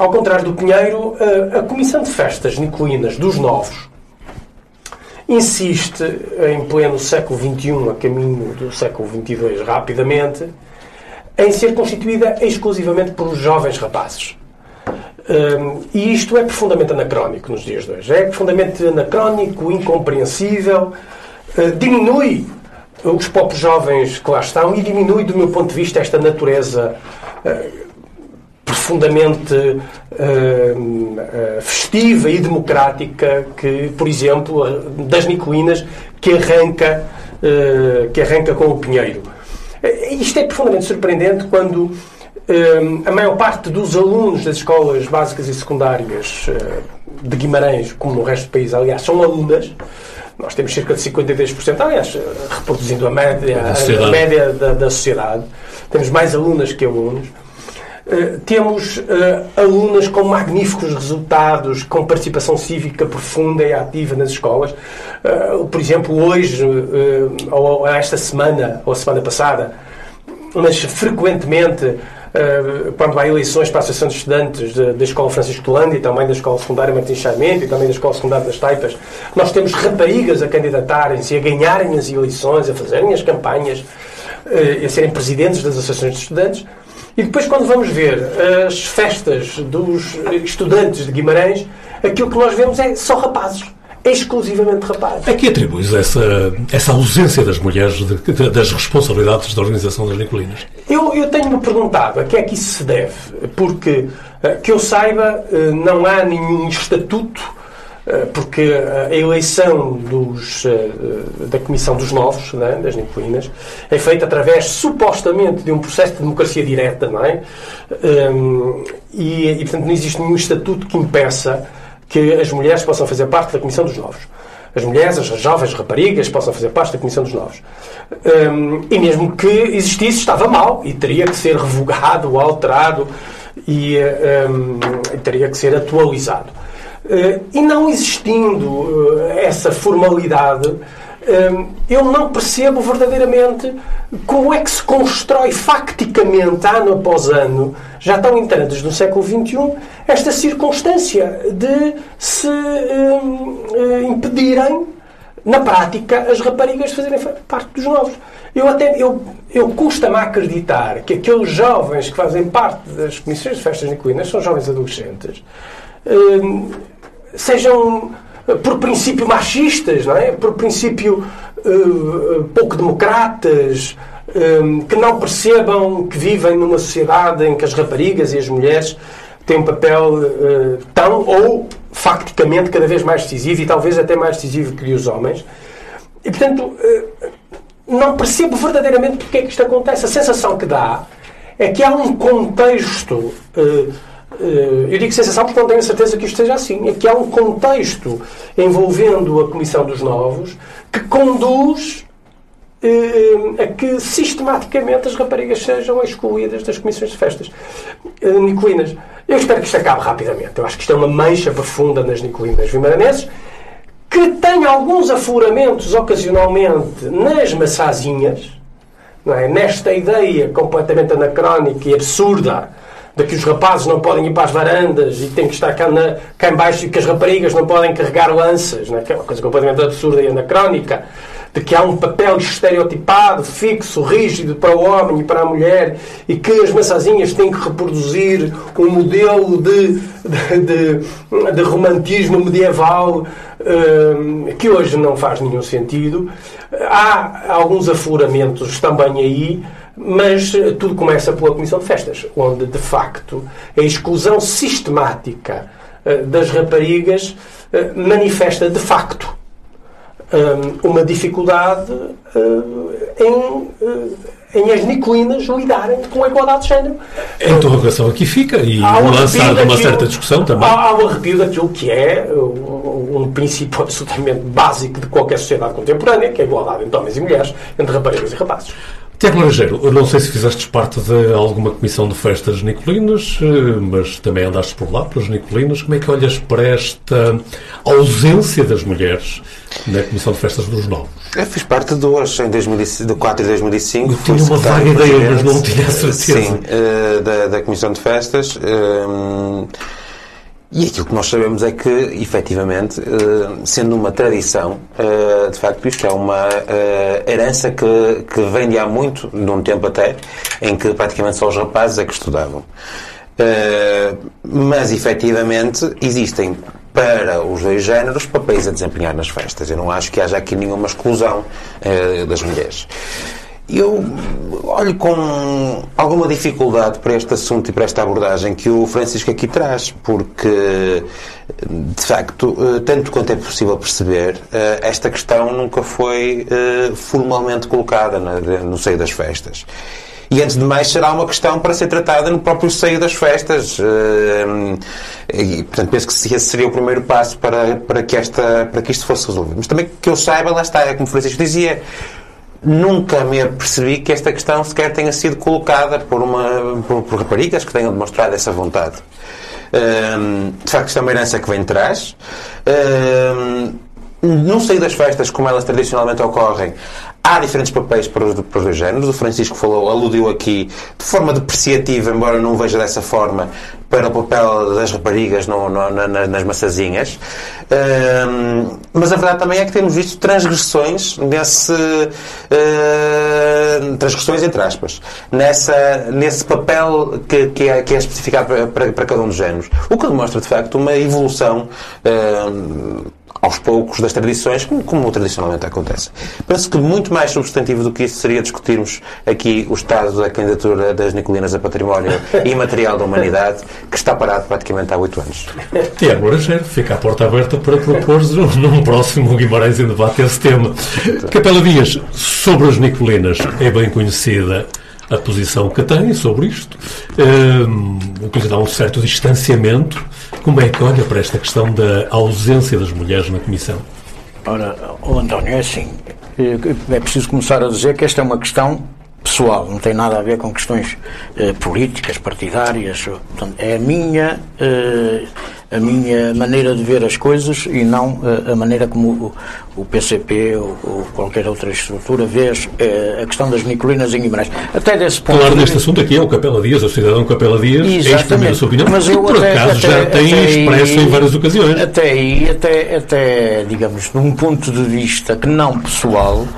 Ao contrário do Pinheiro, a Comissão de Festas Nicolinas dos Novos insiste, em pleno século XXI, a caminho do século XXII, rapidamente, em ser constituída exclusivamente por jovens rapazes. Um, e isto é profundamente anacrónico nos dias de hoje. É profundamente anacrónico, incompreensível, uh, diminui os próprios jovens que lá estão e diminui, do meu ponto de vista, esta natureza uh, profundamente uh, festiva e democrática que, por exemplo, das Nicolinas, que arranca, uh, que arranca com o Pinheiro. Isto é profundamente surpreendente quando a maior parte dos alunos das escolas básicas e secundárias de Guimarães, como no resto do país, aliás, são alunas. Nós temos cerca de 52%, aliás, reproduzindo a média, a média da, da sociedade. Temos mais alunas que alunos. Eh, temos uh, alunas com magníficos resultados, com participação cívica profunda e ativa nas escolas. Uh, por exemplo, hoje, ou esta semana, ou a semana passada, mas frequentemente, quando há eleições para a Associação de Estudantes da Escola Francisco de Holanda e também da Escola Secundária Martins Charmente e também da Escola Secundária das Taipas, nós temos raparigas a candidatarem-se, a ganharem as eleições, a fazerem as campanhas, a serem presidentes das associações de estudantes. E depois, quando vamos ver as festas dos estudantes de Guimarães, aquilo que nós vemos é só rapazes. Exclusivamente rapazes. A que atribuis essa, essa ausência das mulheres de, de, das responsabilidades da organização das Nicolinas? Eu, eu tenho-me perguntado a que é que isso se deve. Porque, eh, que eu saiba, eh, não há nenhum estatuto porque a eleição dos, eh, da Comissão dos Novos, é? das Nicolinas, é feita através, supostamente, de um processo de democracia direta, não é? Ehm, e, e, portanto, não existe nenhum estatuto que impeça que as mulheres possam fazer parte da Comissão dos Novos. As mulheres, as jovens raparigas, possam fazer parte da Comissão dos Novos. E mesmo que existisse, estava mal e teria que ser revogado, alterado e, e teria que ser atualizado. Eh, e não existindo eh, essa formalidade, eh, eu não percebo verdadeiramente como é que se constrói facticamente, ano após ano, já tão entrantes no século XXI, esta circunstância de se impedirem, na prática, as raparigas de fazerem parte dos novos. Eu até eu, eu custa-me acreditar que aqueles jovens que fazem parte das comissões de festas nicolinas são jovens adolescentes sejam eh, por princípio machistas, não é? por princípio uh, pouco democratas, um, que não percebam que vivem numa sociedade em que as raparigas e as mulheres têm um papel uh, tão ou facticamente cada vez mais decisivo e talvez até mais decisivo que os homens. E portanto, uh, não percebo verdadeiramente porque é que isto acontece. A sensação que dá é que há um contexto eu digo sensação porque não tenho certeza que isto seja assim. É que há um contexto envolvendo a Comissão dos Novos que conduz eh, a que sistematicamente as raparigas sejam excluídas das comissões de festas eh, nicolinas. Eu espero que isto acabe rapidamente. Eu acho que isto é uma mancha profunda nas nicolinas vimaranenses que tem alguns afloramentos ocasionalmente nas massazinhas, é? nesta ideia completamente anacrónica e absurda de que os rapazes não podem ir para as varandas e têm que estar cá, na, cá em baixo e que as raparigas não podem carregar lanças, não é? que é uma coisa completamente absurda e anacrónica de que há um papel estereotipado, fixo, rígido para o homem e para a mulher e que as massazinhas têm que reproduzir um modelo de, de, de, de romantismo medieval um, que hoje não faz nenhum sentido. Há alguns afloramentos também aí, mas tudo começa pela Comissão de Festas, onde de facto a exclusão sistemática uh, das raparigas uh, manifesta de facto uma dificuldade em, em as niculinas lidarem com a igualdade de género. A interrogação aqui fica e lançar uma certa discussão também. Há, há o arrepio daquilo que é um princípio absolutamente básico de qualquer sociedade contemporânea, que é a igualdade entre homens e mulheres, entre raparigas e rapazes. Tiago Laranjeiro, não sei se fizeste parte de alguma comissão de festas nicolinas, eh, mas também andaste por lá, pelas nicolinas. Como é que olhas para esta ausência das mulheres na comissão de festas dos novos? Eu fiz parte de duas, em 2005, de 4 e 2005. Eu tinha uma vaga ideia, mas não tinha certeza. Sim, uh, da, da comissão de festas. Uh, e aquilo que nós sabemos é que, efetivamente, eh, sendo uma tradição, eh, de facto, isto é uma eh, herança que, que vem de há muito, de um tempo até, em que praticamente só os rapazes é que estudavam. Mas, efetivamente, existem para os dois géneros papéis a desempenhar nas festas. Eu não acho que haja aqui nenhuma exclusão das mulheres. Eu olho com alguma dificuldade para este assunto e para esta abordagem que o Francisco aqui traz, porque, de facto, eh, tanto quanto é possível perceber, eh, esta questão nunca foi eh, formalmente colocada no seio das festas. E antes de mais será uma questão para ser tratada no próprio seio das festas. E, portanto, penso que esse seria o primeiro passo para, para, que esta, para que isto fosse resolvido. Mas também que eu saiba, lá está, é como o Francisco dizia, nunca me apercebi que esta questão sequer tenha sido colocada por, uma, por, por raparigas que tenham demonstrado essa vontade. De facto, isto é uma herança que vem de trás. Um, sei das festas como elas tradicionalmente ocorrem. Há diferentes papéis para os, para os dois géneros. O Francisco falou, aludiu aqui de forma depreciativa, embora não veja dessa forma, para o papel das raparigas no, no, na, nas massazinhas. Um, mas a verdade também é que temos visto transgressões nesse. Uh, transgressões entre aspas. Nessa, nesse papel que, que, é, que é especificado para, para, para, cada um dos géneros. O que demonstra, de facto, uma evolução. Aos poucos das tradições, como, como, tradicionalmente acontece. Penso que muito mais substantivo do que isso seria discutirmos aqui o estado da candidatura das Nicolinas a Património Imaterial da Humanidade, que está parado praticamente há oito anos. Tiago Orangeiro, fica a porta aberta para propor num próximo Guimarães em debate esse tema. Capela Dias, sobre as Nicolinas, é bem conhecida a posição que tem sobre isto, um, o que lhe dá um certo distanciamento. Como é que olha para esta questão da ausência das mulheres na Comissão? Ora, António, é assim, é preciso começar a dizer que esta é uma questão pessoal, não tem nada a ver com questões eh, políticas, partidárias. Portanto, é a minha, eh, a minha maneira de ver as coisas e não eh, a maneira como o, PCP ou, qualquer outra estrutura vê eh, a questão das Nicolinas em Guimarães. Até desse ponto. Falar deste assunto aqui é o Capela Dias, o cidadão Capela Dias, Exatamente. é também a sua opinião, mas eu por até, acaso até, já tem expresso aí, em várias ocasiões. Até aí, até, até, digamos, de um ponto de vista que não pessoal,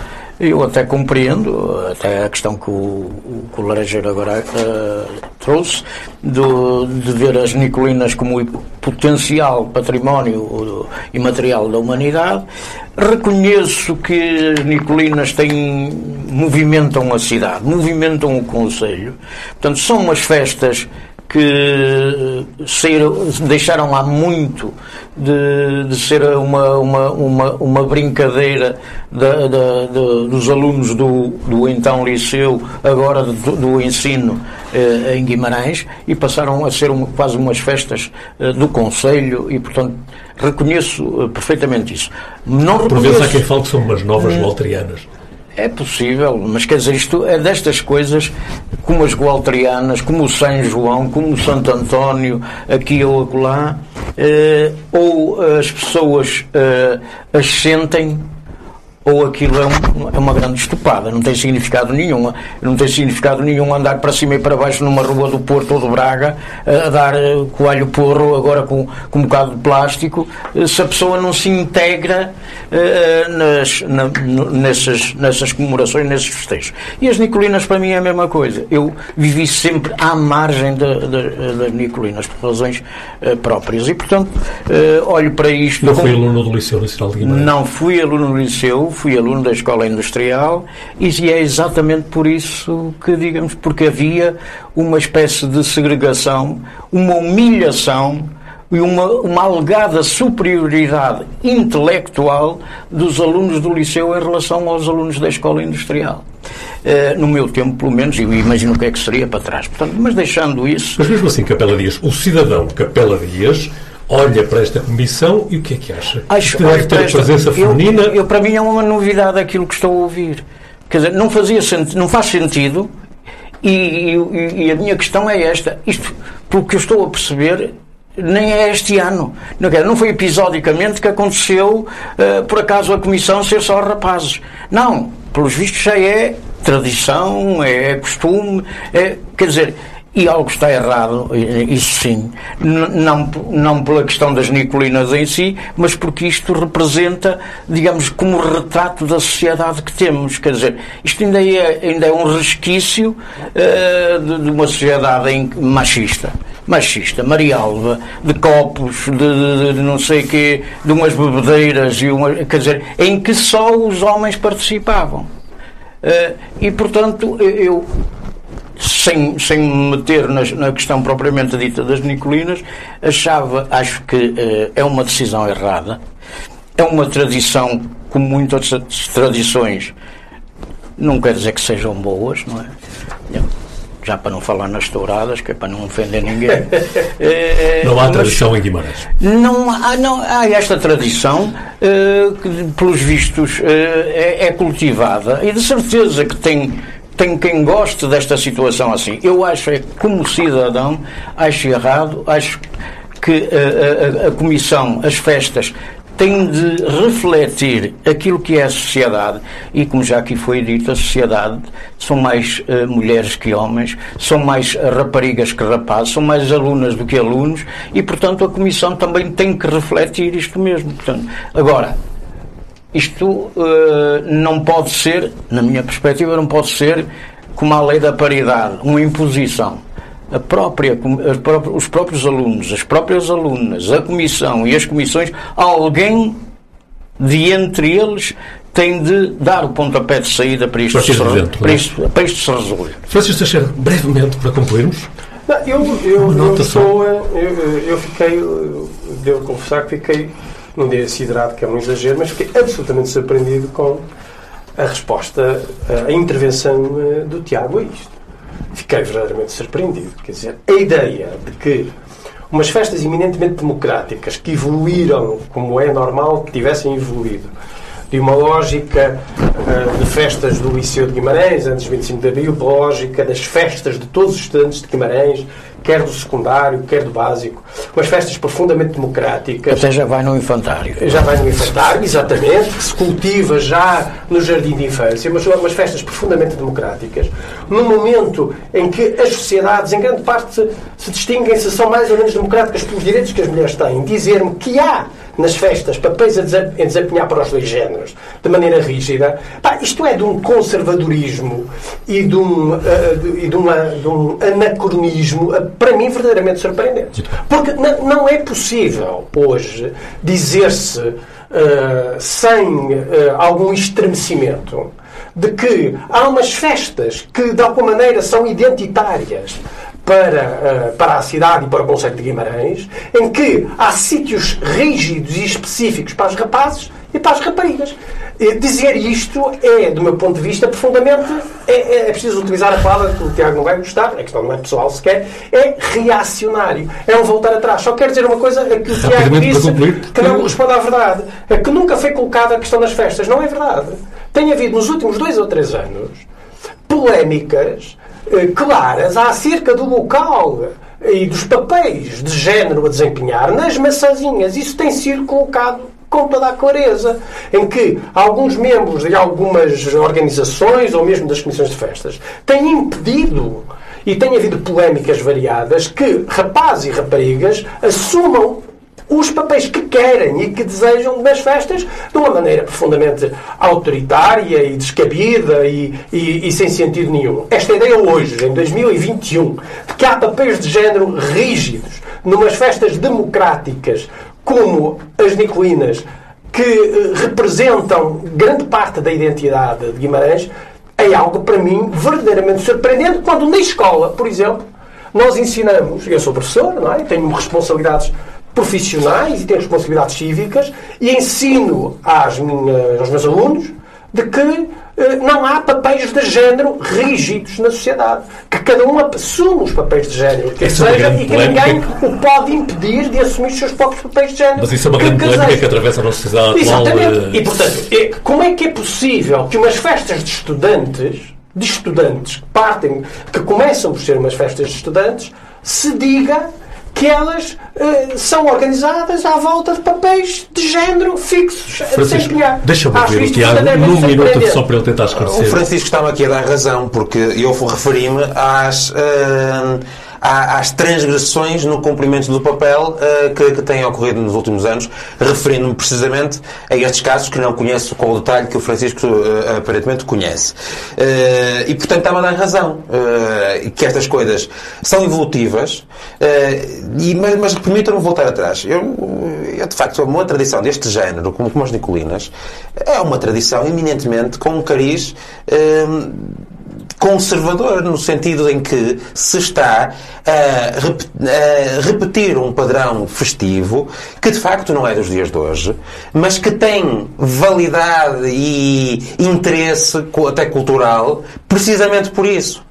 eu até compreendo, até a questão que o, o, que o Laranjeiro agora uh, trouxe, do, de ver as Nicolinas como potencial património imaterial da humanidade. Reconheço que as Nicolinas têm, movimentam a cidade, movimentam o Conselho. Portanto, são umas festas que saíram, deixaram lá muito de, de ser uma, uma, uma, uma brincadeira da, da, da, dos alunos do, do então liceu, agora do, do ensino eh, em Guimarães, e passaram a ser quase umas festas eh, do Conselho, e portanto reconheço eh, perfeitamente isso. Não Por reconheço, vezes há quem fale que são umas novas Walterianas. É possível, mas quer dizer, isto é destas coisas, como as Gualtrianas, como o São João, como o Santo António, aqui ou acolá, uh, ou as pessoas uh, as sentem ou aquilo é, um, é, uma grande estupada, não tem significado nenhum. Não tem significado nenhum andar para cima e para baixo numa rua do Porto ou do Braga a dar eh, coalho porro agora com, com um bocado de plástico, eh, se a pessoa não se integra uh, nas, na, nessas, nessas comemorações, nesses festejos. E as Nicolinas para mim é a mesma coisa. Eu vivi sempre à margem das Nicolinas por razões uh, próprias e portanto uh, olho para isto. Não com... fui aluno do Liceu Nacional de Guimarães? Não fui aluno do Liceu fui aluno da Escola Industrial e é exatamente por isso que, digamos, porque havia uma espécie de segregação, uma humilhação e uma, uma alegada superioridade intelectual dos alunos do liceu em relação aos alunos da escola industrial. Uh, no meu tempo, pelo menos, e imagino o que é que seria para trás. Portanto, mas deixando isso. Mas mesmo assim, Capela Dias, o cidadão Capela Dias olha para esta comissão e o que é que acha? Acho, que deve ter esta, presença feminina? Eu, eu, para mim é uma novidade aquilo que estou a ouvir. Quer dizer, não, fazia não faz sentido e, e, e, a minha questão é esta. Isto, pelo que eu estou a perceber, nem é este ano. Não, não foi episodicamente que aconteceu, uh, por acaso, a comissão ser só rapazes. Não, pelos vistos já é tradição, é costume, é, quer dizer, e algo está errado, isso sim, não, não pela questão das Nicolinas em si, mas porque isto representa, digamos, como retrato da sociedade que temos. Quer dizer, isto ainda é, ainda é um resquício uh, de, de, uma sociedade machista. Machista, Marialva, de copos, de, de, de não sei quê, de umas bebedeiras, e uma, quer dizer, em que só os homens participavam. Uh, e, portanto, eu sem, sem me meter na, na, questão propriamente dita das Nicolinas, achava, acho que uh, é uma decisão errada, é uma tradição, como muitas tradições, não quer dizer que sejam boas, não é? Já para não falar nas touradas, que é para não ofender ninguém. é, não há tradição em Guimarães? Não há, não, há esta tradição uh, que, pelos vistos, uh, é, é cultivada e de certeza que tem tem quem goste desta situação assim. Eu acho, é, como cidadão, acho errado, acho que a, a, a Comissão, as festas, têm de refletir aquilo que é a sociedade e, como já aqui foi dito, a sociedade são mais uh, mulheres que homens, são mais raparigas que rapazes, são mais alunas do que alunos e, portanto, a Comissão também tem que refletir isto mesmo. Portanto, agora, isto uh, não pode ser, na minha perspectiva, não pode ser como a lei da paridade, uma imposição. A própria, os próprios alunos, as próprias alunas, a comissão e as comissões, alguém de entre eles tem de dar o pontapé de saída para isto, se, para é? isto, para isto se resolver. Francisco Teixeira, brevemente para concluirmos. Não, eu, eu, eu, sou, eu, eu fiquei, devo confessar que fiquei não direi siderado, que é um exagero, mas fiquei absolutamente surpreendido com a resposta, a intervenção eh, do Tiago a isto. Fiquei verdadeiramente surpreendido. Quer dizer, a ideia de que umas festas eminentemente democráticas que evoluíram como é normal que tivessem evoluído de uma lógica uh, de festas do Liceu de Guimarães, antes de 25 de Abril, lógica das festas de todos os estudantes de Guimarães, quer do secundário, quer do básico, umas festas profundamente democráticas. Até já vai no infantário. Já vai no infantário, exatamente, que se cultiva já no jardim de infância, mas são umas festas profundamente democráticas, no momento em que as sociedades, em grande parte, se distinguem se são mais ou menos democráticas pelos direitos que as mulheres têm. Dizer-me que há nas festas papéis a desempenhar para os dois géneros de maneira rígida, pá, isto é de um conservadorismo e de um, uh, de, de, uma, de um anacronismo, uh, para mim, verdadeiramente surpreendente. Porque não é possível hoje dizer-se uh, sem algum estremecimento de que há umas festas que, de alguma maneira, são identitárias para, uh, para a cidade e para o Conselho de Guimarães, em que há sítios rígidos e específicos para os rapazes e para as raparigas. Dizer isto é, do meu ponto de vista, profundamente. É, é, é preciso utilizar a palavra que o Tiago não vai gostar, a questão não é pessoal sequer, é reacionário. É um voltar atrás. Só quero dizer uma coisa: é que o Tiago disse que não corresponde à verdade. É que nunca foi colocada a questão das festas. Não é verdade. Tem havido nos últimos dois ou três anos polémicas eh, claras acerca do local e dos papéis de género a desempenhar nas maçãzinhas. Isso tem sido colocado com toda a clareza, em que alguns membros de algumas organizações ou mesmo das comissões de festas têm impedido e tem havido polémicas variadas que rapazes e raparigas assumam os papéis que querem e que desejam nas festas de uma maneira profundamente autoritária e descabida e, e, e, sem sentido nenhum. Esta ideia hoje, em 2021, de que há papéis de género rígidos numas festas democráticas como as Nicolinas, que eh, representam grande parte da identidade de Guimarães, é algo para mim verdadeiramente surpreendente quando na escola, por exemplo, nós ensinamos, eu sou professor, não é? tenho responsabilidades profissionais e tenho responsabilidades cívicas e ensino às minhas, aos meus alunos de que eh, não há papéis de género rígidos na sociedade. Que cada um assume os papéis de género que é seja e que ninguém o pode impedir de assumir os seus próprios papéis de género. Mas isso é uma grande que polémica que atravessa a nossa sociedade atual. Exatamente. eh, E, portanto, é- como é que é possível que umas festas de estudantes, de estudantes que partem, que começam por ser umas festas de estudantes, se diga que elas eh, são organizadas à volta de papéis de género fixos Francisco, deixa-me ouvir o isto Tiago num minuto só para ele tentar O esclarecer. Francisco estava aqui a dar razão, porque eu referi-me às, ah, às transgressões no cumprimento do papel ah, que, que têm ocorrido nos últimos anos, referindo-me precisamente a estes casos que não conheço com o detalhe que o Francisco ah, aparentemente conhece. Ah, e, portanto, estava a dar razão. que estas coisas são evolutivas, e, mas, mas permitam-me voltar atrás. Eu, eu, de facto, uma tradição deste género, como, como as Nicolinas, é uma tradição eminentemente com um cariz conservador, no sentido em que se está a, rep- a repetir um padrão festivo que de facto não é dos dias de hoje, mas que tem validade e interesse até cultural precisamente por isso.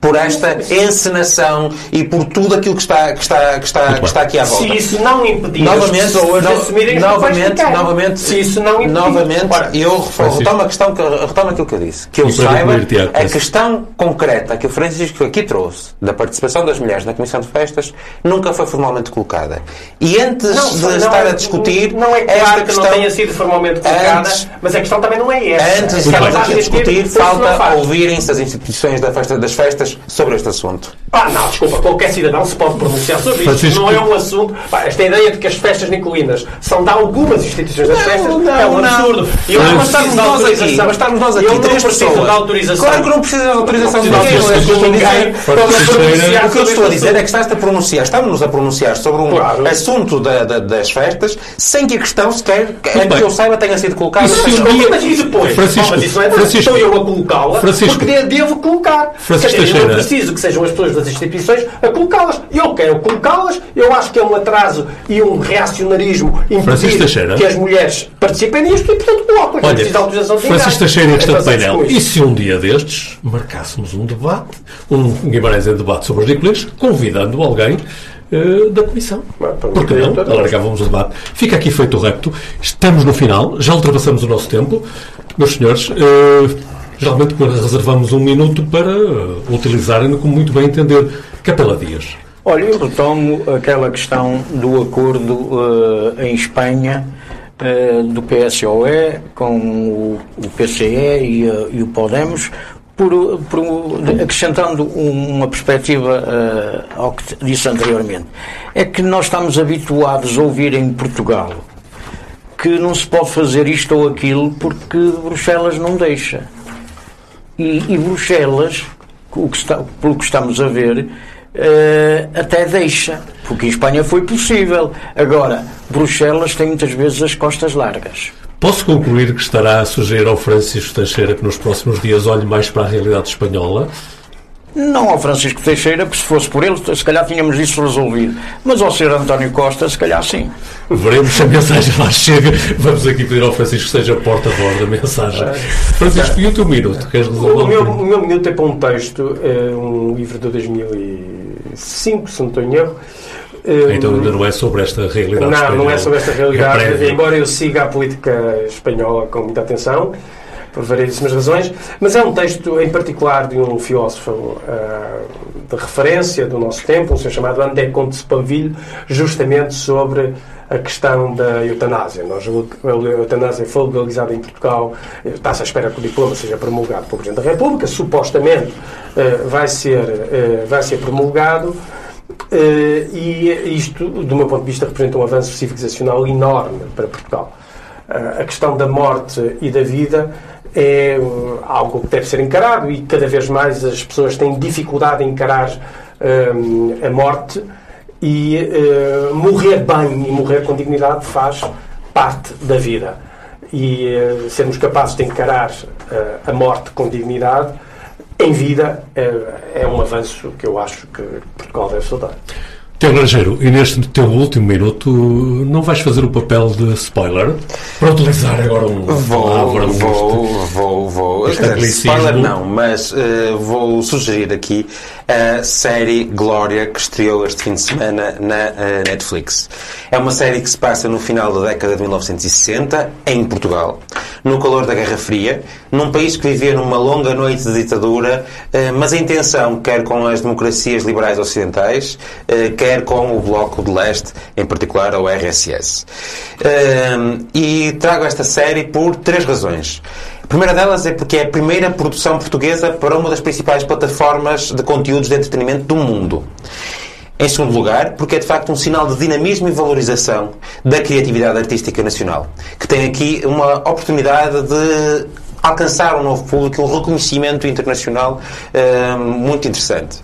Por esta encenação e por tudo aquilo que está, que está, que está, que está aqui à volta. Se isso não impedir Novamente, as pessoas de no- assumirem novamente, novamente, se isso não impedir. novamente, Ora, eu retomo a questão que retomo aquilo que eu disse. Que eu E saiba, a questão concreta que o Francisco aqui trouxe da participação das mulheres na Comissão de Festas nunca foi formalmente colocada. E antes Não, de não estar é- a discutir Não é claro esta que questão, não tenha sido formalmente colocada, Antes- mas a questão também não é essa. antes de estarmos aqui a discutir, falta ouvirem-se as instituições da festa, das festas sobre este assunto. Ah, não, desculpa, qualquer cidadão se pode pronunciar sobre isto. Francisco- Não é um assunto. Pá, esta ideia de que as festas nicolinas são de algumas instituições das festas não, é um não. absurdo. E eu Não, estamos nós aqui, mas estamos nós aqui, Eu não três preciso pessoas. de autorização. Claro que não precisa de autorização de Não ninguém. para pronunciar O que eu estou a dizer é que estás-te a pronunciar, estamos-nos a pronunciar sobre um Claro. assunto da- da- das festas sem que a questão sequer, antes que eu saiba, tenha sido colocada. Mas e depois? Francisco, mas isso não é. Francisco. Estou eu a colocá-la porque de- devo colocar. Francisco Dizer, eu não Teixeira. preciso que sejam as pessoas das instituições a colocá-las. Eu quero colocá-las. Eu acho que é um atraso e um reacionarismo impedir Teixeira. que as mulheres participem nisto e, portanto, coloco. Não Olha, preciso de autorização de. Francisco Teixeira em questão de É painel. E se um dia destes marcássemos um debate, um Guimarães em debate sobre os Nicolins, convidando alguém eh, da Comissão? Porque não? Alargávamos o debate. Fica aqui feito o repto. Estamos no final, já ultrapassamos o nosso tempo. Meus senhores, eh, geralmente reservamos um minuto para eh, utilizarem-no como muito bem entender. Capela Dias. Olha, eu retomo aquela questão do acordo eh, em Espanha eh, do PSOE com o, PCE e, eh, e o Podemos, por, por acrescentando um- uma perspectiva eh, ao que disse anteriormente. É que nós estamos habituados a ouvir em Portugal que não se pode fazer isto ou aquilo porque Bruxelas não deixa. E, e Bruxelas, o que está, pelo que estamos a ver, eh, até deixa, porque em Espanha foi possível. Agora, Bruxelas tem muitas vezes as costas largas. Posso concluir que estará a sugerir ao Francisco Teixeira que nos próximos dias olhe mais para a realidade espanhola? Não ao Francisco Teixeira, que se fosse por ele, se calhar tínhamos isso resolvido. Mas ao Sr. António Costa, se calhar sim. Veremos se a mensagem lá chega. Vamos aqui pedir ao Francisco que seja porta-voz da mensagem. Francisco, e o teu minuto? Queres resolver? O meu, o meu minuto é para um texto, é um livro de 2005, se não estou em erro. Então ainda não é sobre esta realidade Não, espanhola. não é sobre esta É realidade, prévio. embora eu siga a política espanhola com muita atenção. Por variedíssimas razões, mas é um texto em particular de um filósofo uh, de referência do nosso tempo, um senhor chamado André Comte de Panville, justamente sobre a questão da eutanásia. Nós, a eutanásia foi legalizada em Portugal, está-se à espera que o diploma seja promulgado pelo Presidente da República, supostamente uh, vai, ser, uh, vai ser promulgado. E isto, do meu ponto de vista, representa um avanço civilizacional enorme para Portugal. A questão da morte e da vida é algo que deve ser encarado e cada vez mais as pessoas têm dificuldade em encarar um, a morte e uh, morrer bem e morrer com dignidade faz parte da vida. E uh, sermos capazes de encarar a morte com dignidade em vida é um avanço que eu acho que Portugal deve saudar. Tiago Grangeiro, e neste teu último minuto não vais fazer o papel de spoiler? Para utilizar agora um vou, palavra vou, vou, vou, Spoiler não, mas uh, vou sugerir aqui a série Glória que estreou este fim de semana na uh, Netflix. É uma série que se passa no final da década de 1960, em Portugal, no calor da Guerra Fria, num país que vivia numa longa noite de ditadura, uh, mas a intenção, quer com as democracias liberais ocidentais, quer quer com o Bloco de Leste, em particular o RSS. e trago esta série por três razões. A primeira delas é porque é a primeira produção portuguesa para uma das principais plataformas de conteúdos de entretenimento do mundo. Em segundo lugar, porque é de facto um sinal de dinamismo e valorização da criatividade artística nacional, que tem aqui uma oportunidade de alcançar um novo público, um reconhecimento internacional muito interessante.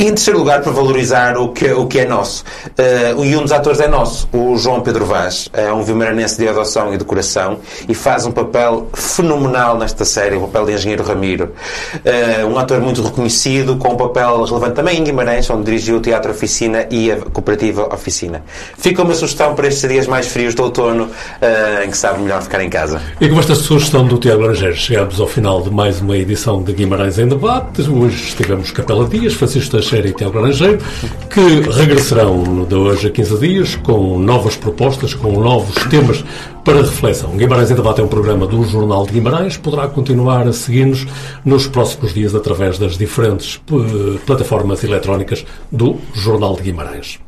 E em terceiro lugar, para valorizar o que, o que é nosso. Uh, e um dos atores é nosso, o João Pedro Vaz. É um vimaranense de adoção e de coração e faz um papel fenomenal nesta série, o papel de Engenheiro Ramiro. Uh, um ator muito reconhecido, com um papel relevante também em Guimarães, onde dirigiu o Teatro Oficina e a Cooperativa Oficina. Fica uma sugestão para estes dias mais frios do outono, uh, em que sabe melhor ficar em casa. E com esta sugestão do Tiago Laranjeiro, chegamos ao final de mais uma edição de Guimarães em Debate. Hoje estivemos Capela Dias, Francisco Teixeira e Tiago Laranjeiro, que regressarão de hoje a 15 dias com novas propostas, com novos temas para reflexão. Guimarães em Debate é um programa do Jornal de Guimarães. Poderá continuar a seguir-nos nos próximos dias através das diferentes eh, plataformas eletrónicas do Jornal de Guimarães.